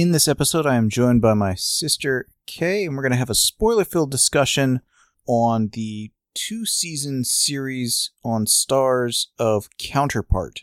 In this episode, I am joined by my sister Kay, and we're going to have a spoiler filled discussion on the two season series on Starz of Counterpart.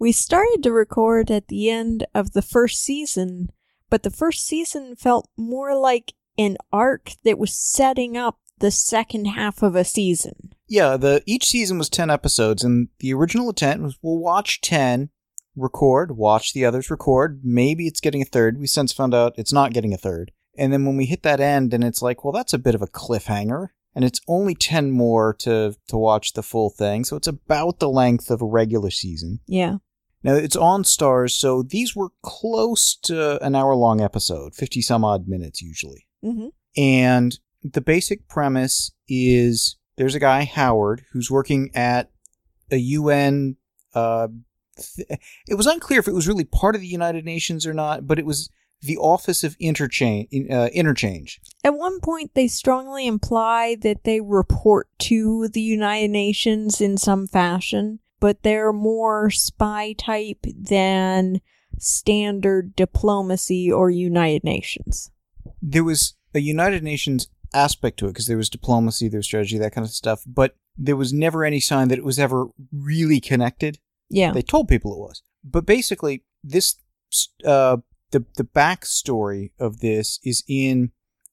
We started to record at the end of the first season, but the first season felt more like an arc that was setting up the second half of a season. Yeah, the each season was 10 episodes and the original intent was we'll watch 10, record, watch the others record, maybe it's getting a third. We since found out it's not getting a third. And then when we hit that end and it's like, well that's a bit of a cliffhanger and it's only 10 more to to watch the full thing. So it's about the length of a regular season. Yeah. Now it's on Starz, so these were close to an hour long episode, 50 some odd minutes usually. Mm-hmm. And the basic premise is there's a guy, Howard, who's working at a UN. Uh, th- it was unclear if it was really part of the United Nations or not, but it was the Office of Interchange. Uh, interchange. At one point, they strongly imply that they report to the United Nations in some fashion, but they're more spy type than standard diplomacy or United Nations. There was a United Nations aspect to it because there was diplomacy, there was strategy, that kind of stuff, but there was never any sign that it was ever really connected. Yeah. They told people it was. But basically, this uh, the the backstory of this is in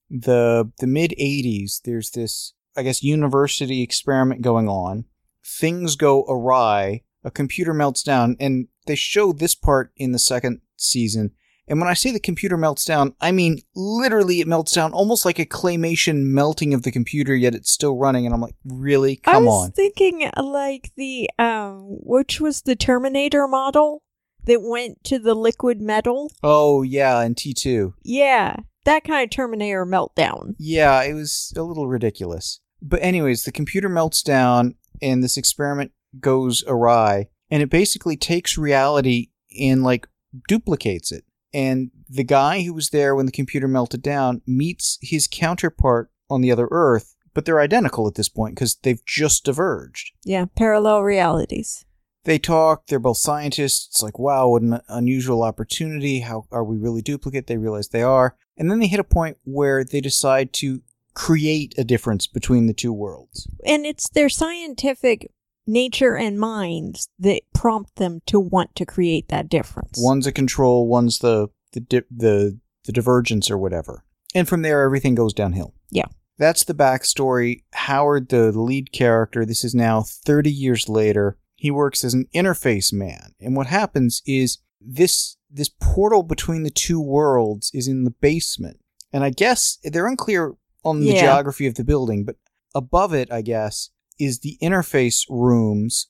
the the mid '80s. There's this, I guess, university experiment going on. Things go awry. A computer melts down, and they show this part in the second season. And when I say the computer melts down, I mean literally it melts down almost like a claymation melting of the computer, yet it's still running. And I'm like, really? Come on. I was on. thinking like the um, which was the Terminator model that went to the liquid metal. Oh, yeah, and T2. Yeah, that kind of Terminator meltdown. Yeah, it was a little ridiculous. But, anyways, the computer melts down and this experiment goes awry. And it basically takes reality and, like, duplicates it. And the guy who was there when the computer melted down meets his counterpart on the other Earth, but they're identical at this point because they've just diverged. Yeah, parallel realities. They talk, they're both scientists. It's like, wow, what an unusual opportunity. How are we really duplicate? They realize they are. And then they hit a point where they decide to create a difference between the two worlds. And it's their scientific nature and minds that prompt them to want to create that difference. One's a control, one's the the di- the the divergence or whatever. And from there everything goes downhill. Yeah. That's the backstory. Howard, the lead character, this is now 30 years later. He works as an interface man. And what happens is this this portal between the two worlds is in the basement. And I guess they're unclear on the Yeah. geography of the building, but above it, I guess, is the interface rooms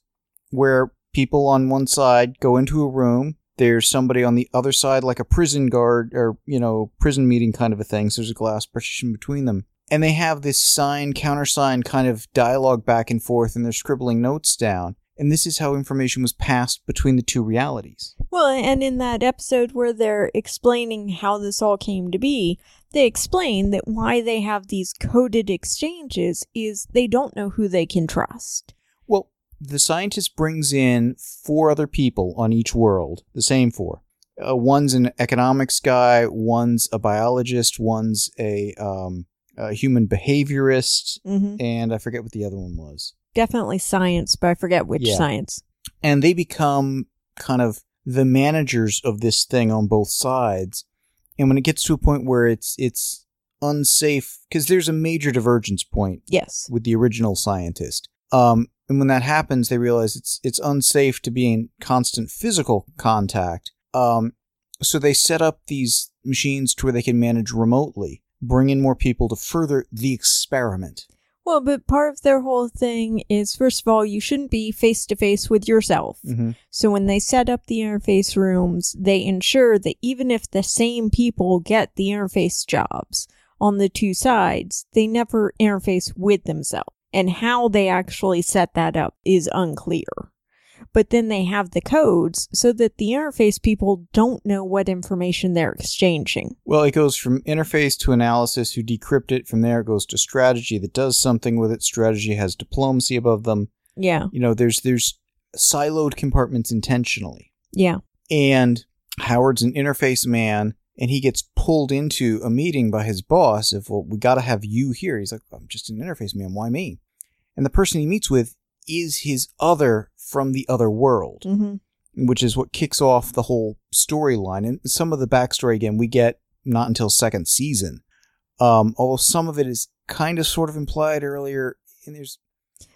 where people on one side go into a room. There's somebody on the other side, like a prison guard or, you know, prison meeting kind of a thing. So there's a glass partition between them. And they have this sign, countersign kind of dialogue back and forth, and they're scribbling notes down. And this is how information was passed between the two realities. Well, and in that episode where they're explaining how this all came to be, they explain that why they have these coded exchanges is they don't know who they can trust. Well, the scientist brings in four other people on each world, the same four. Uh, one's an economics guy, one's a biologist, one's a, um, a human behaviorist, hmm and I forget what the other one was. Definitely science, but I forget which Yeah. science. And they become kind of the managers of this thing on both sides. And when it gets to a point where it's it's unsafe, because there's a major divergence point Yes. with the original scientist. Um, and when that happens, they realize it's it's unsafe to be in constant physical contact. Um, so they set up these machines to where they can manage remotely, bring in more people to further the experiment. Well, but part of their whole thing is first of all, you shouldn't be face to face with yourself. Mm-hmm. So when they set up the interface rooms, they ensure that even if the same people get the interface jobs on the two sides, they never interface with themselves. And how they actually set that up is unclear. But then they have the codes so that the interface people don't know what information they're exchanging. Well, it goes from interface to analysis, who decrypt it. From there, it goes to strategy that does something with it. Strategy has diplomacy above them. Yeah. You know, there's there's siloed compartments intentionally. Yeah. And Howard's an interface man, and he gets pulled into a meeting by his boss. Of well, we got to have you here. He's like, I'm just an interface man. Why me? And the person he meets with is his other from the other world, hmm which is what kicks off the whole storyline. And some of the backstory again we get not until second season. Um, although some of it is kind of sort of implied earlier, and there's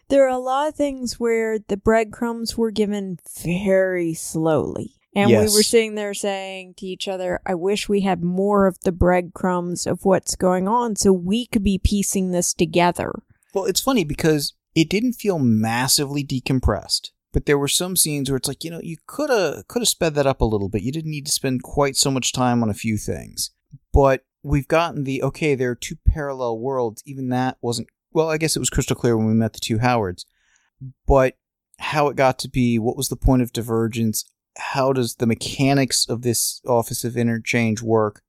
There are a lot of things where the breadcrumbs were given very slowly. And we were sitting there saying to each other, I wish we had more of the breadcrumbs of what's going on so we could be piecing this together. Well, it's funny because it didn't feel massively decompressed, but there were some scenes where it's like, you know, you could have could have sped that up a little bit. You didn't need to spend quite so much time on a few things. But we've gotten the okay, there are two parallel worlds. Even that wasn't well, I guess it was crystal clear when we met the two Howards. But how it got to be, what was the point of divergence? How does the mechanics of this office of interchange work?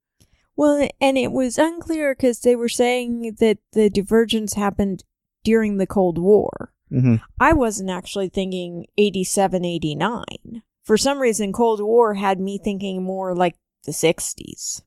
Well, and it was unclear because they were saying that the divergence happened during the Cold War. Mm-hmm. I wasn't actually thinking 87, 89. For some reason, Cold War had me thinking more like the 60s.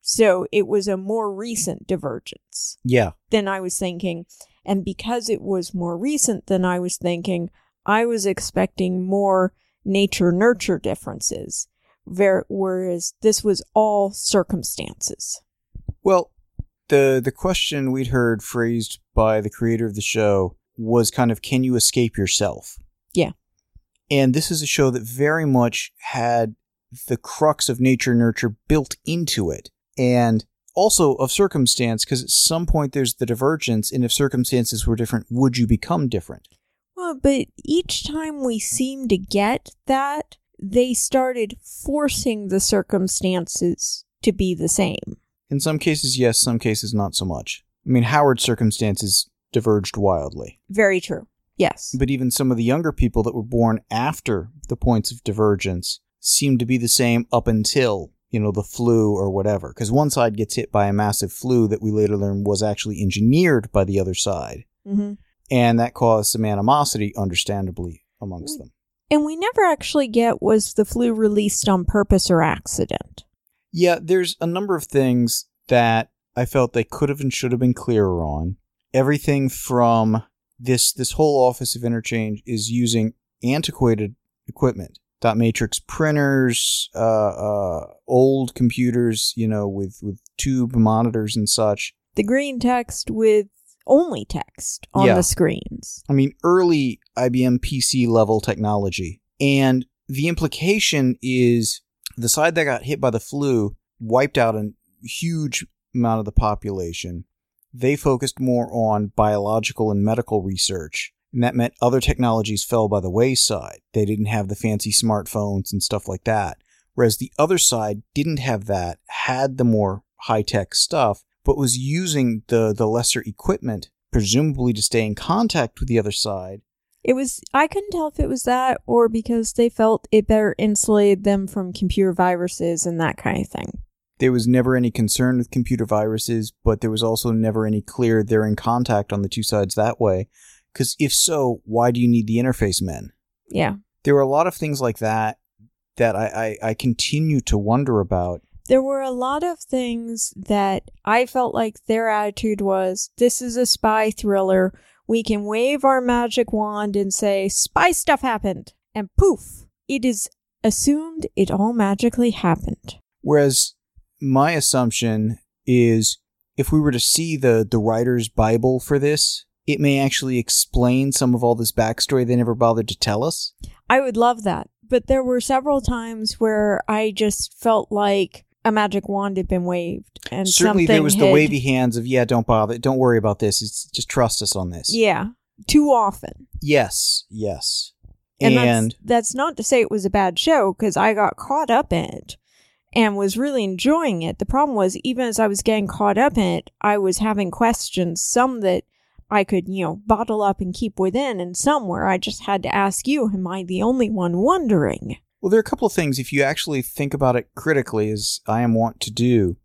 So it was a more recent divergence Yeah. than I was thinking. And because it was more recent than I was thinking, I was expecting more nature nurture differences. Whereas this was all circumstances. Well, the the question we'd heard phrased by the creator of the show was kind of can you escape yourself? Yeah. And this is a show that very much had the crux of nature nurture built into it and also of circumstance because at some point there's the divergence and if circumstances were different would you become different? Well, but each time we seemed to get that, they started forcing the circumstances to be the same. In some cases yes, some cases not so much. I mean Howard's circumstances diverged wildly. Very true. Yes. But even some of the younger people that were born after the points of divergence seem to be the same up until, you know, the flu or whatever. Because one side gets hit by a massive flu that we later learn was actually engineered by the other side. Mm-hmm. And that caused some animosity, understandably, amongst them. And we never actually get was the flu released on purpose or accident. Yeah, there's a number of things that I felt they could have and should have been clearer on. Everything from this this whole office of interchange is using antiquated equipment. Dot matrix printers, uh, uh, old computers, you know, with, with tube monitors and such. The green text with only text on Yeah. the screens. I mean, early IBM PC level technology. And the implication is the side that got hit by the flu wiped out a huge amount of the population. They focused more on biological and medical research. And that meant other technologies fell by the wayside. They didn't have the fancy smartphones and stuff like that. Whereas the other side didn't have that, had the more high tech stuff, but was using the, the lesser equipment, presumably to stay in contact with the other side. It was I couldn't tell if it was that or because they felt it better insulated them from computer viruses and that kind of thing. There was never any concern with computer viruses, but there was also never any clear they're in contact on the two sides that way. Because if so, why do you need the interface men? Yeah. There were a lot of things like that that I, I, I continue to wonder about. There were a lot of things that I felt like their attitude was this is a spy thriller. We can wave our magic wand and say, spy stuff happened. And poof, it is assumed it all magically happened. Whereas my assumption is if we were to see the, the writer's Bible for this, it may actually explain some of all this backstory they never bothered to tell us. I would love that. But there were several times where I just felt like a magic wand had been waved and Certainly, there was the wavy hands of yeah, don't bother, don't worry about this. It's just trust us on this. Yeah, too often. Yes, yes, And, and, that's, that's not to say it was a bad show because I got caught up in it and was really enjoying it. The problem was, even as I was getting caught up in it, I was having questions, some that I could, you know, bottle up and keep within, and some where I just had to ask you, Am I the only one wondering? well, there are a couple of things. If you actually think about it critically, as I am wont to do,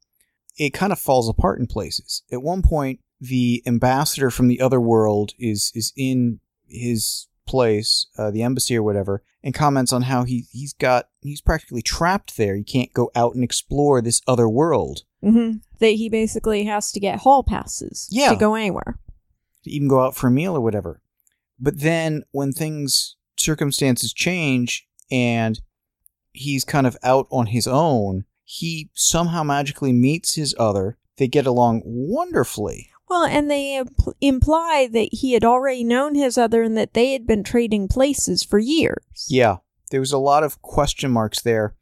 it kind of falls apart in places. At one point, the ambassador from the other world is is in his place, uh, the embassy or whatever, and comments on how he he's got he's practically trapped there. He can't go out and explore this other world. Mm-hmm. That he basically has to get hall passes Yeah. to go anywhere. to even go out for a meal or whatever. But then when things circumstances change and he's kind of out on his own, he somehow magically meets his other. They get along wonderfully. Well, and they impl- imply that he had already known his other and that they had been trading places for years. Yeah, there was a lot of question marks there.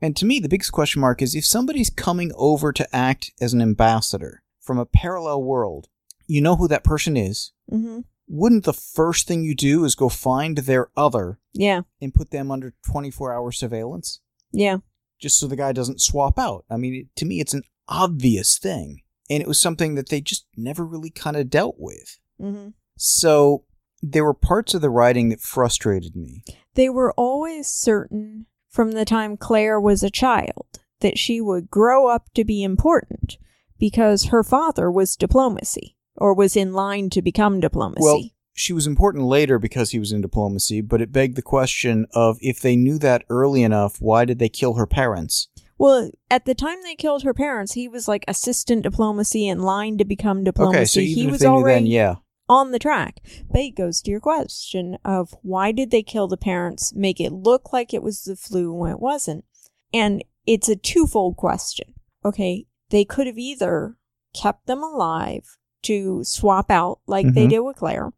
And to me, the biggest question mark is if somebody's coming over to act as an ambassador from a parallel world, you know who that person is. Mm-hmm. Wouldn't the first thing you do is go find their other Yeah, and put them under 24 hour surveillance? yeah. just so the guy doesn't swap out. I mean, to me, it's an obvious thing. And it was something that they just never really kind of dealt with. Mm-hmm. So there were parts of the writing that frustrated me. They were always certain from the time Claire was a child that she would grow up to be important because her father was diplomacy or was in line to become diplomacy. Well, she was important later because he was in diplomacy, but it begged the question of if they knew that early enough, why did they kill her parents? Well, at the time they killed her parents, he was like assistant diplomacy in line to become diplomacy. Okay, so even he if was they knew already then, yeah. on the track. But it goes to your question of why did they kill the parents, make it look like it was the flu when it wasn't? And it's a twofold question. Okay, they could have either kept them alive to swap out like they Mhm. did with Claire,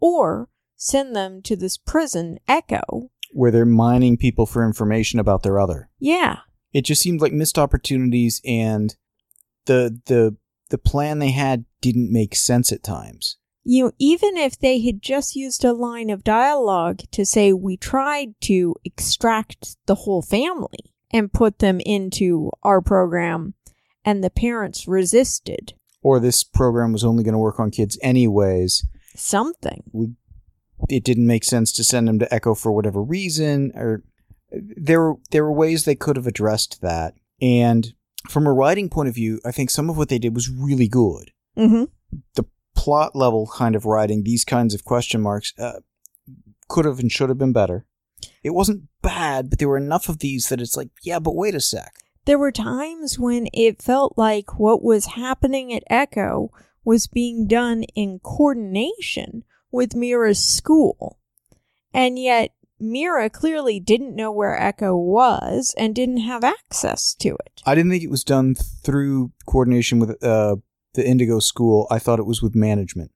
or send them to this prison, Echo. Where they're mining people for information about their other. Yeah. It just seemed like missed opportunities and the the the plan they had didn't make sense at times. you know, even if they had just used a line of dialogue to say we tried to extract the whole family and put them into our program and the parents resisted or this program was only going to work on kids anyways. something. We, it didn't make sense to send them to Echo for whatever reason, or there were there were ways they could have addressed that. And from a writing point of view, I think some of what they did was really good. Mm-hmm. The plot level kind of writing, these kinds of question marks, uh, could have and should have been better. It wasn't bad, but there were enough of these that it's like, yeah, but wait a sec. There were times when it felt like what was happening at Echo was being done in coordination with Mira's school. And yet, Mira clearly didn't know where Echo was and didn't have access to it. I didn't think it was done through coordination with uh, the Indigo School. I thought it was with management.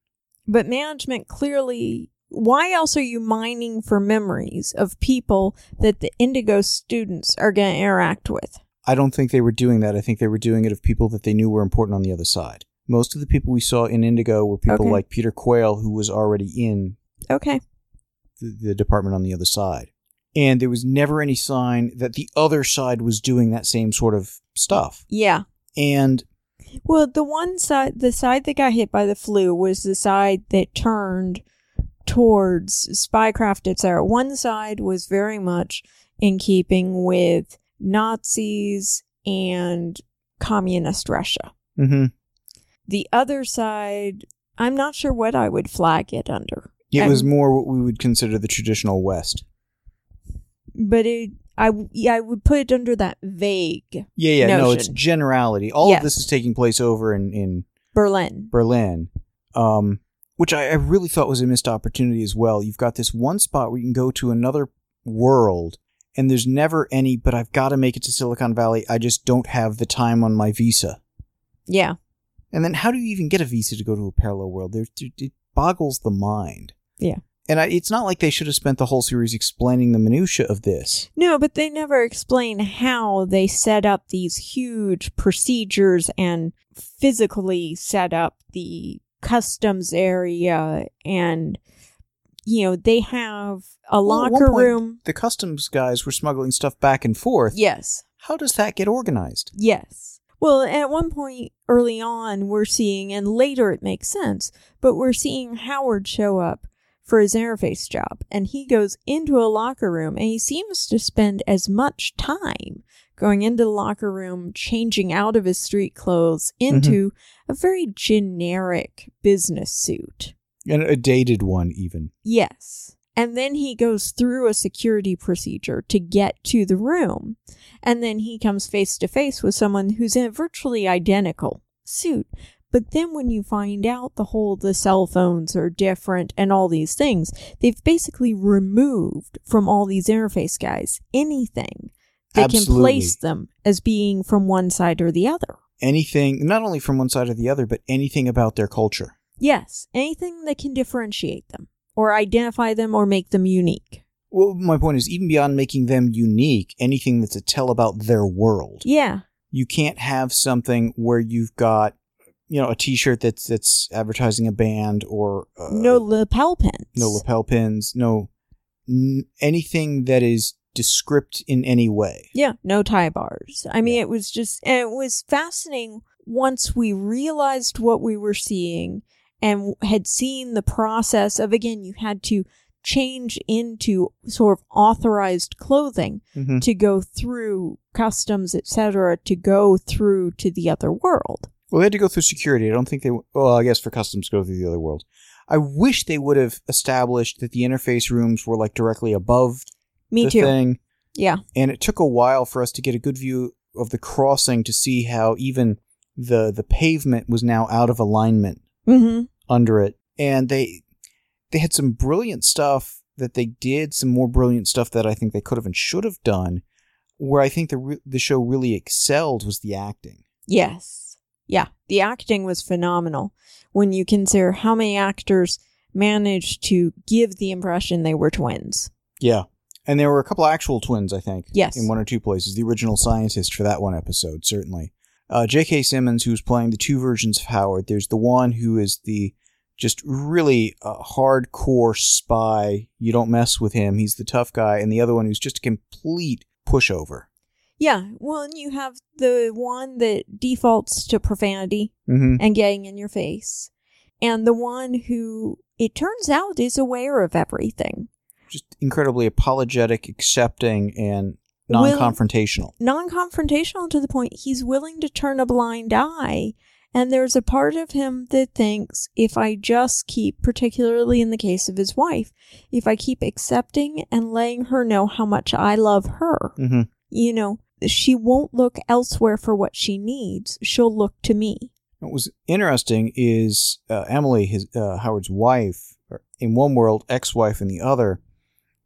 But management clearly. Why else are you mining for memories of people that the Indigo students are going to interact with? I don't think they were doing that. I think they were doing it of people that they knew were important on the other side. Most of the people we saw in Indigo were people Okay. like Peter Quayle, who was already in Okay. The, department on the other side. And there was never any sign that the other side was doing that same sort of stuff. Yeah. And Well, the one side, the side that got hit by the flu was the side that turned towards spycraft, etc. One side was very much in keeping with Nazis and communist Russia. mhm, The other side, I'm not sure what I would flag it under. It was more what we would consider the traditional West. but it, I, yeah, I would put it under that vague Yeah, yeah, no, it's generality. All Yes. of this is taking place over in, in Berlin. Berlin, um, which I, I really thought was a missed opportunity as well. You've got this one spot where you can go to another world, and there's never any, but I've got to make it to Silicon Valley. I just don't have the time on my visa. Yeah. And then how do you even get a visa to go to a parallel world? There, it boggles the mind. Yeah. And I, it's not like they should have spent the whole series explaining the minutia of this. No, but they never explain how they set up these huge procedures and physically set up the customs area and you know, they have a Well, locker point, room. The customs guys were smuggling stuff back and forth. Yes. How does that get organized? Yes. Well, at one point early on, we're seeing, and later it makes sense, but we're seeing Howard show up for his interface job, and he goes into a locker room, and he seems to spend as much time going into the locker room, changing out of his street clothes mm-hmm. into a very generic business suit. And a dated one, even. Yes. And then he goes through a security procedure to get to the room. And then he comes face to face with someone who's in a virtually identical suit. But then when you find out the whole the cell phones are different and all these things, they've basically removed from all these interface guys anything that can place them as being from one side or the other. Anything, not only from one side or the other, but anything about their culture. Yes, anything that can differentiate them or identify them or make them unique. Well, my point is, even beyond making them unique, anything that's a tell about their world. Yeah. You can't have something where you've got, you know, a T-shirt that's that's advertising a band or uh, no lapel pins. no lapel pins, no n- anything that is descript in any way. Yeah, no tie bars. I mean, Yeah. it was just, and it was fascinating once we realized what we were seeing and had seen the process of, again, you had to change into sort of authorized clothing Mhm. to go through customs, etc., to go through to the other world. Well, they had to go through security. I don't think they. Well, I guess for customs, go through the other world. I wish they would have established that the interface rooms were like directly above Me the too. thing. Yeah. and it took a while for us to get a good view of the crossing to see how even the the pavement was now out of alignment hmm under it and they they had some brilliant stuff that they did some more brilliant stuff that I think they could have and should have done where I think the re- the show really excelled was the acting Yes. Yeah. The acting was phenomenal when you consider how many actors managed to give the impression they were twins. yeah and there were a couple actual twins I think Yes. in one or two places the original scientist for that one episode certainly uh, J.K. Simmons, who's playing the two versions of Howard. There's the one who is the just really uh, hardcore spy. You don't mess with him. He's the tough guy, and the other one who's just a complete pushover. Yeah. Well, you have the one that defaults to profanity Mm-hmm. and getting in your face, and the one who it turns out is aware of everything. Just incredibly apologetic, accepting, and non-confrontational. non confrontational to the point he's willing to turn a blind eye. And there's a part of him that thinks if I just keep, particularly in the case of his wife, if I keep accepting and letting her know how much I love her, Mm-hmm. you know, she won't look elsewhere for what she needs. She'll look to me. What was interesting is uh, Emily, his uh, Howard's wife, in one world, ex-wife in the other,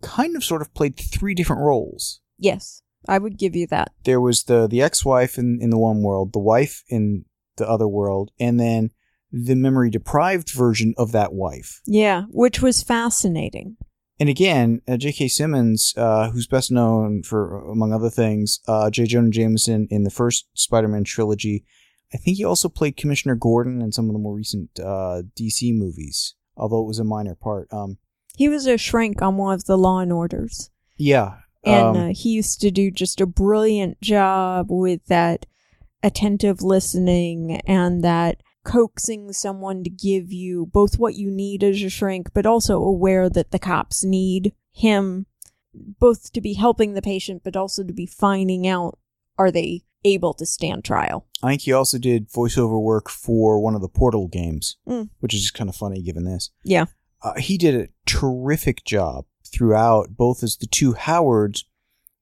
kind of sort of played three different roles. Yes, I would give you that. there was the the ex-wife in in the one world, the wife in the other world, and then the memory deprived version of that wife. Yeah, which was fascinating. And again, uh, J.K. Simmons, uh, who's best known for, among other things, uh, J. Jonah Jameson in the first Spider-Man trilogy. I think he also played Commissioner Gordon in some of the more recent uh, DC movies, although it was a minor part. Um, He was a shrink on one of the Law and Orders. yeah, And um, uh, he used to do just a brilliant job with that attentive listening and that coaxing someone to give you both what you need as a shrink, but also aware that the cops need him both to be helping the patient, but also to be finding out are they able to stand trial. I think he also did voiceover work for one of the Portal games, Mm. which is just kind of funny given this. Yeah. Uh, he did a terrific job throughout, both as the two Howards,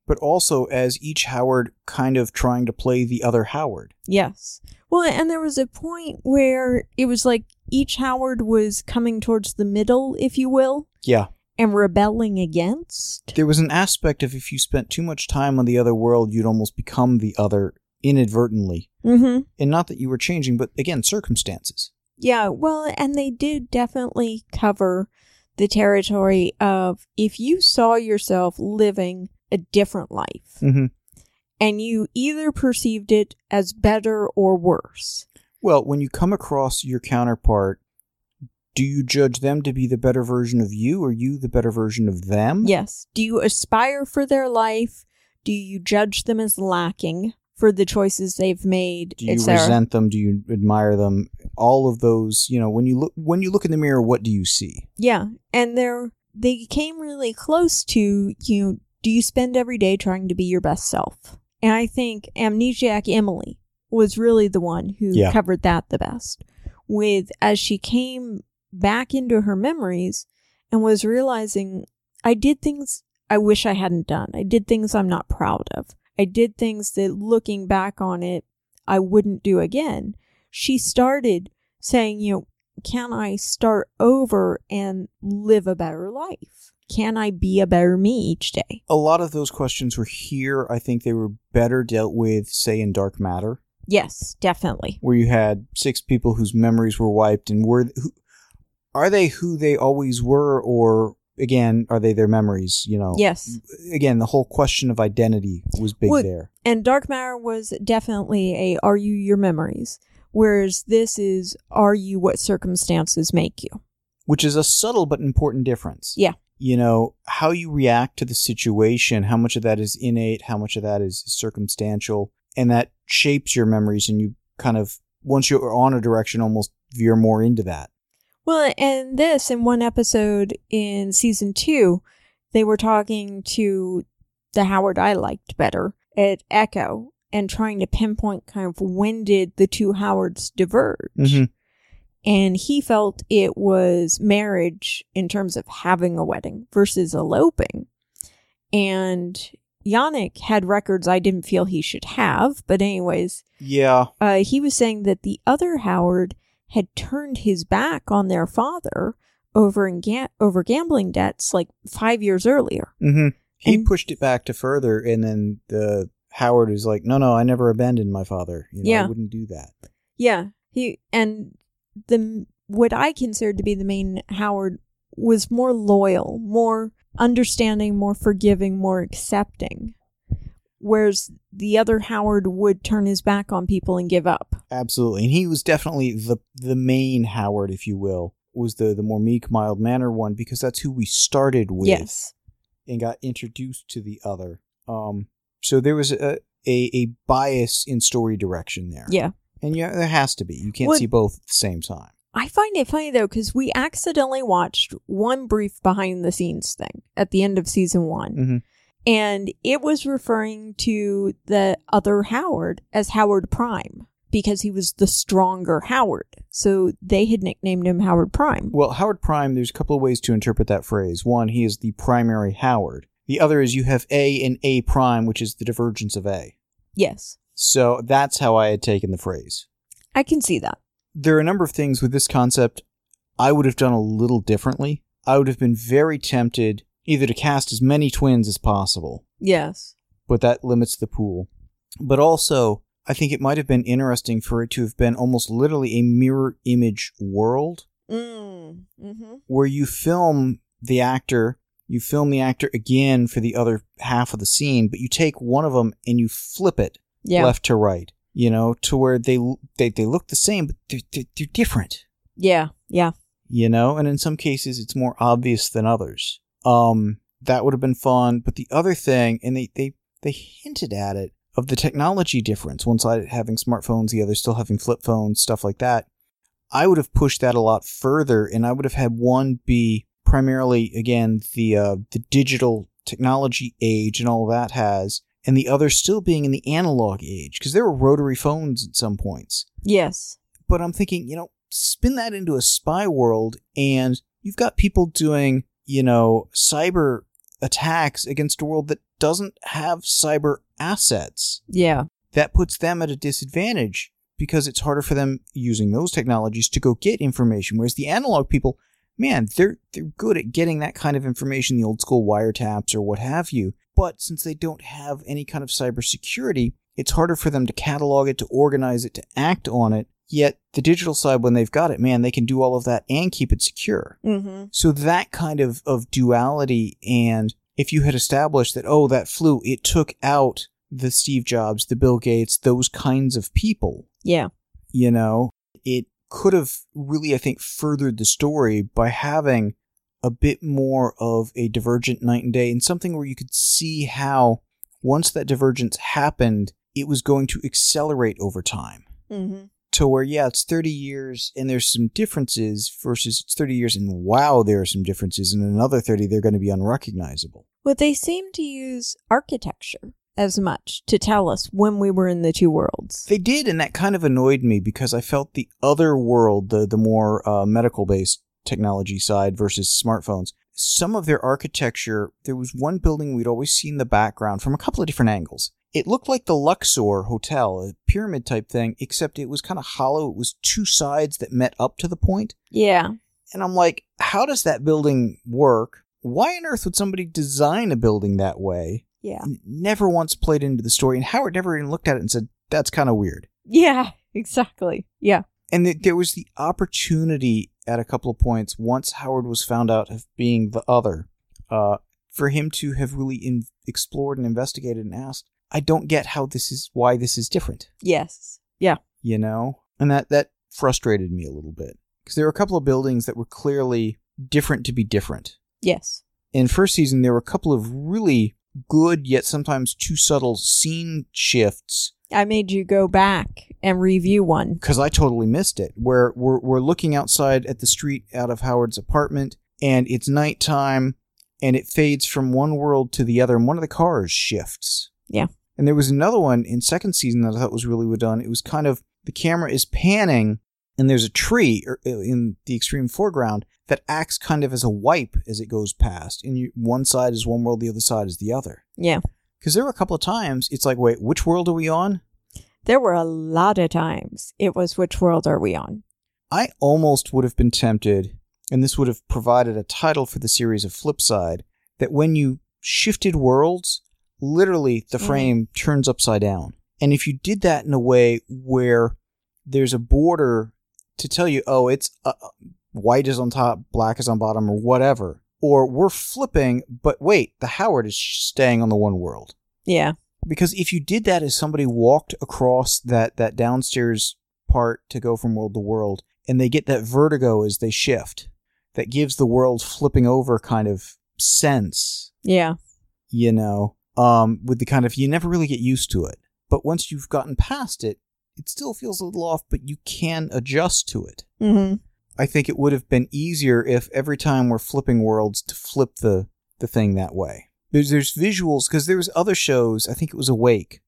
but also as each Howard kind of trying to play the other Howard. Yes. Well, and there was a point where it was like each Howard was coming towards the middle, if you will, Yeah. and rebelling against. There was an aspect of if you spent too much time on the other world, you'd almost become the other inadvertently. Mm-hmm. And not that you were changing, but again, circumstances. Yeah, well, and they did definitely cover the territory of if you saw yourself living a different life hmm and you either perceived it as better or worse. Well, when you come across your counterpart, do you judge them to be the better version of you, or you the better version of them? Yes. Do you aspire for their life? Do you judge them as lacking for the choices they've made, Do you resent them? Do you admire them? All of those, you know, when you look when you look in the mirror, what do you see? Yeah, and they're they came really close to you. know, Do you spend every day trying to be your best self? And I think Amnesiac Emily was really the one who Yeah. covered that the best. With as she came back into her memories and was realizing I did things I wish I hadn't done. I did things I'm not proud of. I did things that looking back on it I wouldn't do again. She started saying, you know, can I start over and live a better life? Can I be a better me each day? A lot of those questions were here. I think they were better dealt with, say, in Dark Matter, Yes, definitely. where you had six people whose memories were wiped, and were who, are they who they always were, or again, are they their memories? You know, Yes. Again, the whole question of identity was big Would- there. And Dark Matter was definitely a are you your memories? Whereas this is are you what circumstances make you? which is a subtle but important difference. Yeah. You know, how you react to the situation, how much of that is innate, how much of that is circumstantial, and that shapes your memories, and you kind of, once you're on a direction, almost veer more into that. Well, and this in one episode in season two, they were talking to the Howard I liked better at Echo and trying to pinpoint kind of when did the two Howards diverge. Mhm. And he felt it was marriage in terms of having a wedding versus eloping. And Yannick had records I didn't feel he should have. But, anyways, Yeah. uh, he was saying that the other Howard had turned his back on their father over in ga- over gambling debts like five years earlier. hmm He And- pushed it back to further, and then the Howard was like, "No, no, I never abandoned my father. You know, Yeah. I wouldn't do that." Yeah, he and the what I considered to be the main Howard was more loyal, more understanding, more forgiving, more accepting. Whereas the other Howard would turn his back on people and give up. Absolutely, and he was definitely the the main Howard, if you will, was the the more meek, mild manner one because that's who we started with. Yes. and got introduced to the other. Um, so there was a, a a bias in story direction there. Yeah. And yeah, there has to be. You can't Well- see both at the same time. I find it funny though because we accidentally watched one brief behind the scenes thing at the end of season one, Mhm. and it was referring to the other Howard as Howard Prime because he was the stronger Howard. So they had nicknamed him Howard Prime. Well, Howard Prime. There's a couple of ways to interpret that phrase. One, he is the primary Howard. The other is you have A and A prime, which is the divergence of A. Yes, So that's how I had taken the phrase. I can see that. There are a number of things with this concept I would have done a little differently. I would have been very tempted either to cast as many twins as possible Yes. but that limits the pool. But also, I think it might have been interesting for it to have been almost literally a mirror image world Mm. Mm-hmm. where you film the actor, you film the actor again for the other half of the scene, but you take one of them and you flip it Yeah. left to right, you know, to where they they, they look the same, but they're, they're, they're different. Yeah. Yeah. you know and in some cases it's more obvious than others um that would have been fun but the other thing and they they they hinted at it of the technology difference one side having smartphones the other still having flip phones stuff like that i would have pushed that a lot further and i would have had one be primarily again the uh the digital technology age and all that has and the other still being in the analog age because there were rotary phones at some points Yes. but I'm thinking, you know, spin that into a spy world and you've got people doing, you know, cyber attacks against a world that doesn't have cyber assets. Yeah. That puts them at a disadvantage because it's harder for them using those technologies to go get information. Whereas the analog people, man, they're they're good at getting that kind of information, the old school wiretaps or what have you. But since they don't have any kind of cybersecurity, it's harder for them to catalog it, to organize it, to act on it. Yet the digital side, when they've got it, man, they can do all of that and keep it secure. Mm-hmm. So that kind of, of duality, and if you had established that, oh, that flu, it took out the Steve Jobs, the Bill Gates, those kinds of people, Yeah. you know, it could have really, I think, furthered the story by having a bit more of a divergent night and day and something where you could see how once that divergence happened, it was going to accelerate over time. Mm-hmm. to where yeah it's 30 years and there's some differences versus it's 30 years and wow there are some differences and another 30 they're going to be unrecognizable. Well, they seem to use architecture as much to tell us when we were in the two worlds. they did and that kind of annoyed me because i felt the other world the the more uh, medical based technology side versus smartphones some of their architecture there was one building we'd always seen in the background from a couple of different angles it looked like the luxor hotel a pyramid type thing except it was kind of hollow it was two sides that met up to the point Yeah. And I'm like, how does that building work? Why on earth would somebody design a building that way? Yeah. Never once played into the story. And Howard never even looked at it and said, that's kind of weird. Yeah. Exactly. Yeah. And th- there was the opportunity at a couple of points, once Howard was found out of being the other, uh, for him to have really in- explored and investigated and asked, I don't get how this is, why this is different. Yes. Yeah. you know and that that frustrated me a little bit because there were a couple of buildings that were clearly different to be different Yes. in first season there were a couple of really good yet sometimes too subtle scene shifts I made you go back and review one. because i totally missed it where we're, we're looking outside at the street out of howard's apartment and it's nighttime and it fades from one world to the other and one of the cars shifts Yeah. and there was another one in second season that i thought was really well done it was kind of the camera is panning and there's a tree er, in the extreme foreground that acts kind of as a wipe as it goes past and you, one side is one world the other side is the other Yeah. because there were a couple of times it's like wait which world are we on There were a lot of times it was which world are we on? I almost would have been tempted, and this would have provided a title for the series of Flipside, that when you shifted worlds, literally the Mhm. frame turns upside down. And if you did that in a way where there's a border to tell you, oh, it's uh, white is on top, black is on bottom, or whatever, or we're flipping, but wait, the Howard is staying on the one world Yeah. because if you did that as somebody walked across that that downstairs part to go from world to world and they get that vertigo as they shift that gives the world flipping over kind of sense Yeah. you know um with the kind of you never really get used to it but once you've gotten past it it still feels a little off but you can adjust to it Mm-hmm. I think it would have been easier if every time we're flipping worlds to flip the the thing that way. There's there's visuals because there was other shows. I think it was Awake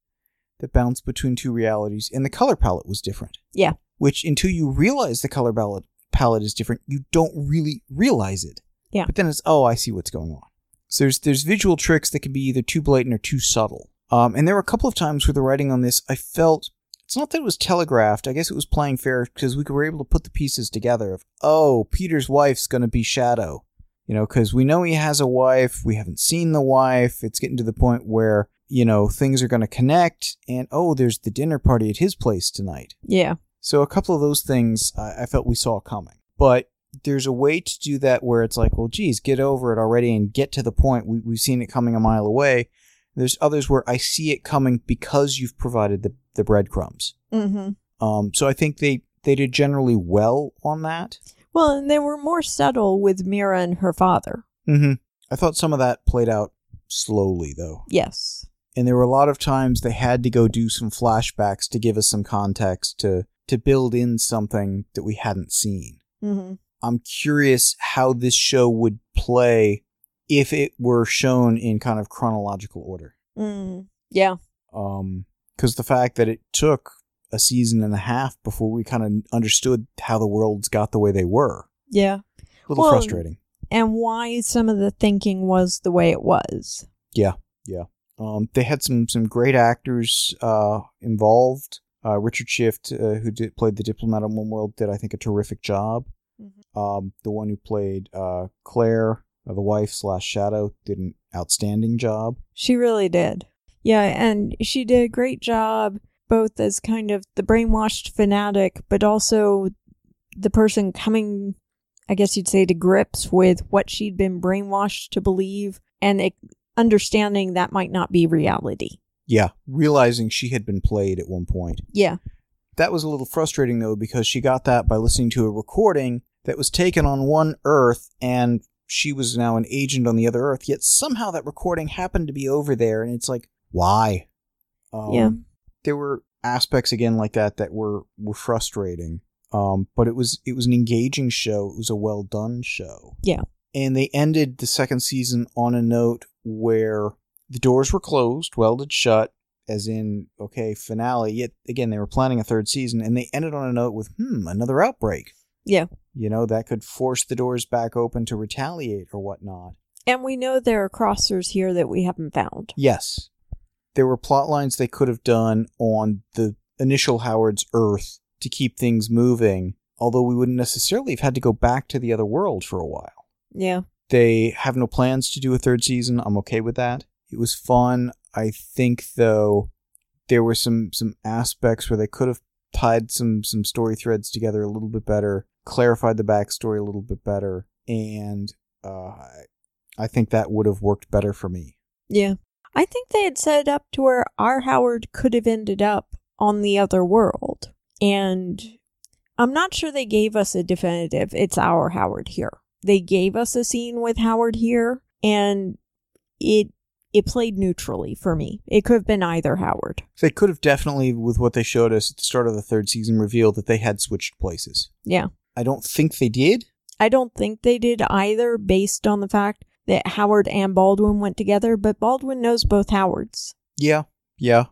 that bounced between two realities, and the color palette was different. Yeah. Which until you realize the color palette palette is different, you don't really realize it. Yeah. But then it's oh, I see what's going on. So there's there's visual tricks that can be either too blatant or too subtle. Um, and there were a couple of times where the writing on this, I felt it's not that it was telegraphed. I guess it was playing fair because we were able to put the pieces together of, oh, Peter's wife's going to be Shadow. You know, because we know he has a wife. We haven't seen the wife. It's getting to the point where, you know, things are going to connect. And, oh, there's the dinner party at his place tonight. Yeah. So a couple of those things I, I felt we saw coming. But there's a way to do that where it's like, well, geez, get over it already and get to the point. We, we've seen it coming a mile away. There's others where I see it coming because you've provided the, the breadcrumbs. Mm-hmm. Um, so I think they, they did generally well on that. Well, and they were more subtle with Mira and her father. Mm-hmm. I thought some of that played out slowly, though. Yes. And there were a lot of times they had to go do some flashbacks to give us some context to, to build in something that we hadn't seen. Mm-hmm. I'm curious how this show would play if it were shown in kind of chronological order. Mm. Yeah. Um, because the fact that it took a season and a half before we kind of understood how the worlds got the way they were, Yeah. a little Well, frustrating. And why some of the thinking was the way it was. Yeah. Yeah. Um, they had some some great actors uh involved. Uh, Richard Schiff, uh, who did played the diplomat in One World, did I think a terrific job. Mhm. Um, the one who played uh Claire, uh, the wife slash Shadow, did an outstanding job. She really did. Yeah, and she did a great job both as kind of the brainwashed fanatic, but also the person coming, I guess you'd say, to grips with what she'd been brainwashed to believe and it, understanding that might not be reality. Yeah, realizing she had been played at one point. Yeah. That was a little frustrating though because she got that by listening to a recording that was taken on one Earth and she was now an agent on the other Earth. Yet somehow that recording happened to be over there, and it's like, why? Um, Yeah. There were aspects again like that that were were frustrating. Um, but it was it was an engaging show. It was a well done show. Yeah. And they ended the second season on a note where the doors were closed, welded shut, as in okay finale. Yet again, they were planning a third season, and they ended on a note with hmm another outbreak. Yeah. You know that could force the doors back open to retaliate or whatnot. And we know there are crossers here that we haven't found. Yes. There were plot lines they could have done on the initial Howard's Earth to keep things moving, although we wouldn't necessarily have had to go back to the other world for a while. Yeah. They have no plans to do a third season. I'm okay with that. It was fun. I think though there were some some aspects where they could have tied some some story threads together a little bit better, clarified the backstory a little bit better, and uh, I- I think that would have worked better for me. Yeah. I think they had set it up to where our Howard could have ended up on the other world. And I'm not sure they gave us a definitive, it's our Howard here. They gave us a scene with Howard here, and it it played neutrally for me. It could have been either Howard. They could have definitely, with what they showed us at the start of the third season, revealed that they had switched places. Yeah. I don't think they did. I don't think they did either based on the fact that Howard and Baldwin went together, but Baldwin knows both Howards. Yeah, yeah.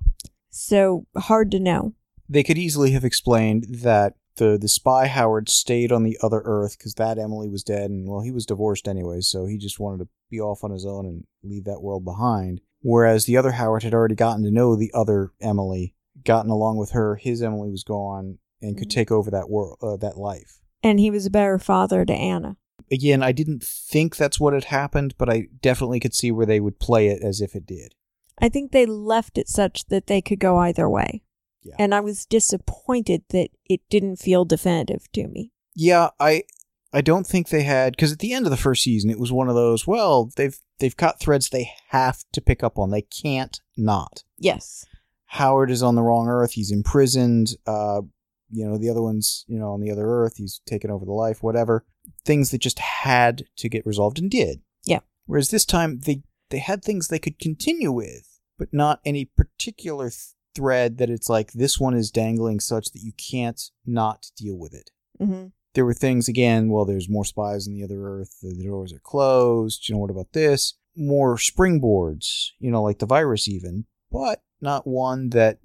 So hard to know. They could easily have explained that the the spy Howard stayed on the other Earth because that Emily was dead, and well, he was divorced anyway, so he just wanted to be off on his own and leave that world behind. Whereas the other Howard had already gotten to know the other Emily, gotten along with her. His Emily was gone and could Mhm. take over that world, uh, that life. And he was a better father to Anna. Again, I didn't think that's what had happened, but I definitely could see where they would play it as if it did. I think they left it such that they could go either way. Yeah. And I was disappointed that it didn't feel definitive to me. Yeah, I I don't think they had because at the end of the first season it was one of those, well, they've they've cut threads they have to pick up on. They can't not. Yes. Howard is on the wrong earth, he's imprisoned, uh you know, the other one's, you know, on the other earth, he's taken over the life, whatever. Things that just had to get resolved and did. Yeah. Whereas this time they they had things they could continue with, but not any particular th- thread that it's like this one is dangling such that you can't not deal with it. mm-hmm. There were things again, well, there's more spies on the other Earth, the doors are closed, you know, what about this? More springboards, you know, like the virus even, but not one that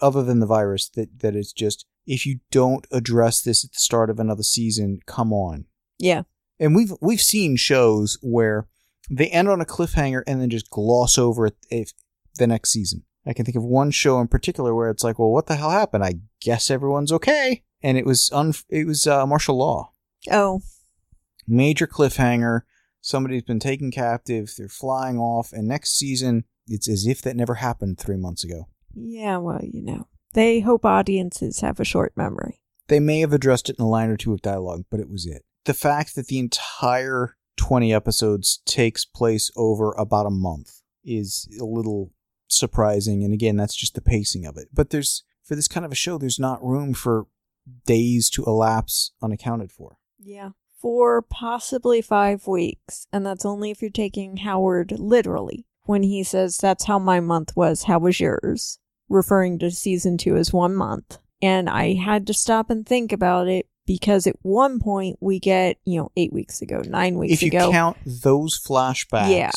other than the virus that that is just if you don't address this at the start of another season, come on. Yeah. And we've we've seen shows where they end on a cliffhanger and then just gloss over it if the next season. I can think of one show in particular where it's like, well, what the hell happened? I guess everyone's okay, and it was un- it was uh, martial law, Oh, major cliffhanger. Somebody's been taken captive. They're flying off, and next season it's as if that never happened three months ago. yeah, well, you know. They hope audiences have a short memory. They may have addressed it in a line or two of dialogue, but it was it. The fact that the entire 20 episodes takes place over about a month is a little surprising. And again, that's just the pacing of it. But there's, for this kind of a show, there's not room for days to elapse unaccounted for. Yeah. For possibly five weeks. And that's only if you're taking Howard literally. When he says, That's how my month was, how was yours? Referring to season two as one month. And I had to stop and think about it because at one point we get, you know, eight weeks ago, nine weeks ago. if you count those flashbacks Yeah,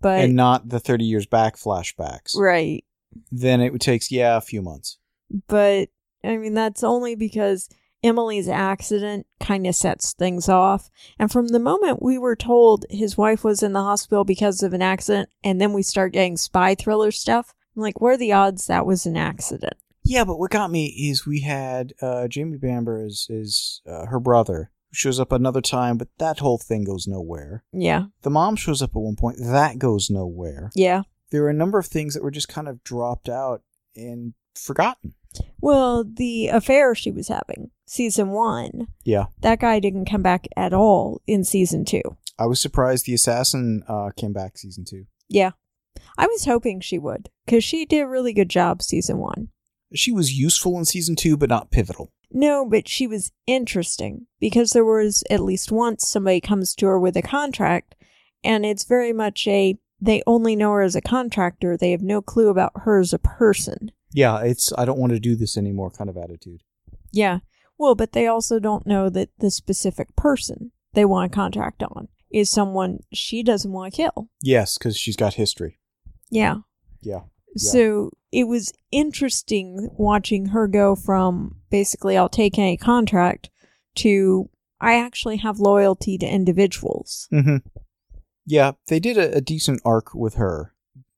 but, and not the 30 years back flashbacks, right. then it would take, yeah, a few months. But I mean, that's only because Emily's accident kind of sets things off. And from the moment we were told his wife was in the hospital because of an accident, and then we start getting spy thriller stuff, I'm like, what are the odds that was an accident? Yeah, but what got me is we had uh, Jamie Bamber is, as uh, her brother, who shows up another time, but that whole thing goes nowhere. Yeah. The mom shows up at one point, that goes nowhere. Yeah. There were a number of things that were just kind of dropped out, and forgotten. Well, the affair she was having, season one, Yeah. that guy didn't come back at all in season two. I was surprised the assassin uh, came back season two. Yeah. I was hoping she would, because she did a really good job season one. She was useful in season two, but not pivotal. No, but she was interesting because there was at least once somebody comes to her with a contract, and it's very much a they only know her as a contractor. They have no clue about her as a person. Yeah, it's I don't want to do this anymore kind of attitude. Yeah. Well, but they also don't know that the specific person they want a contract on is someone she doesn't want to kill. Yes, because she's got history. Yeah. Yeah. So it was interesting watching her go from basically, I'll take any contract to I actually have loyalty to individuals. Mm-hmm. Yeah, they did a, a decent arc with her,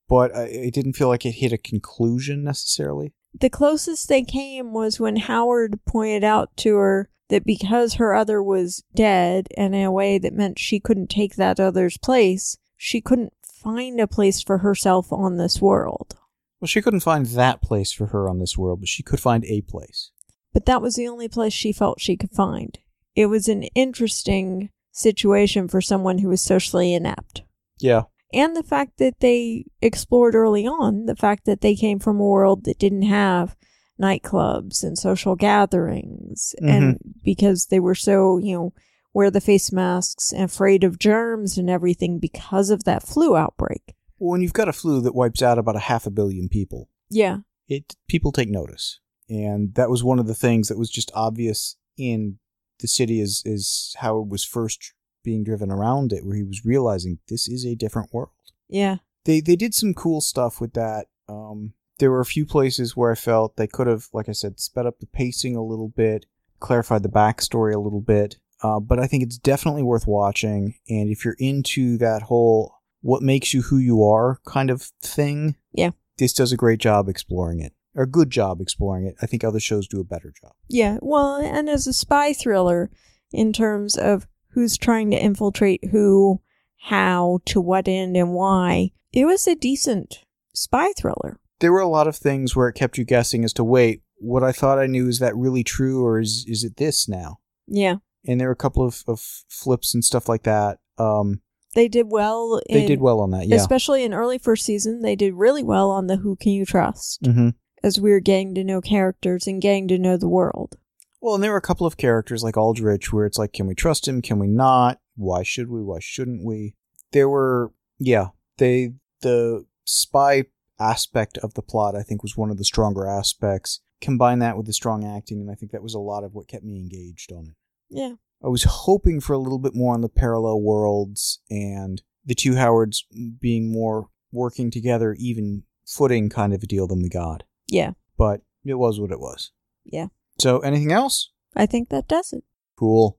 but I, it didn't feel like it hit a conclusion necessarily. The closest they came was when Howard pointed out to her that because her other was dead, and in a way that meant she couldn't take that other's place, she couldn't find a place for herself on this world. Well, she couldn't find that place for her on this world, but she could find a place. But that was the only place she felt she could find. It was an interesting situation for someone who was socially inept. Yeah. And the fact that they explored early on the fact that they came from a world that didn't have nightclubs and social gatherings. And mm-hmm. because they were so, you know, wear the face masks and afraid of germs and everything because of that flu outbreak. Well, when you've got a flu that wipes out about a half a billion people, Yeah. it people take notice, and that was one of the things that was just obvious in the city as is how it was first being driven around it, where he was realizing this is a different world. Yeah. They they did some cool stuff with that. Um, there were a few places where I felt they could have, like I said, sped up the pacing a little bit, clarified the backstory a little bit. Uh, but I think it's definitely worth watching. And if you're into that whole what makes you who you are kind of thing, Yeah. this does a great job exploring it, or a good job exploring it. I think other shows do a better job. Yeah, well, and as a spy thriller, in terms of who's trying to infiltrate who, how, to what end, and why, it was a decent spy thriller. There were a lot of things where it kept you guessing as to wait, what I thought I knew is that really true, or is is it this now? Yeah, And there were a couple of, of flips and stuff like that. Um, they did well. they did well on that, yeah. Especially in early first season, they did really well on the Who Can You Trust hmm as we were getting to know characters and getting to know the world. Well, and there were a couple of characters like Aldrich where it's like, can we trust him? Can we not? Why should we? Why shouldn't we? There were, yeah, they the spy aspect of the plot I think was one of the stronger aspects. Combine that with the strong acting, and I think that was a lot of what kept me engaged on it. Yeah, I was hoping for a little bit more on the parallel worlds and the two Howards being more working together, even footing kind of a deal than we got. yeah, But it was what it was. yeah. So, anything else? I think that does it. Cool.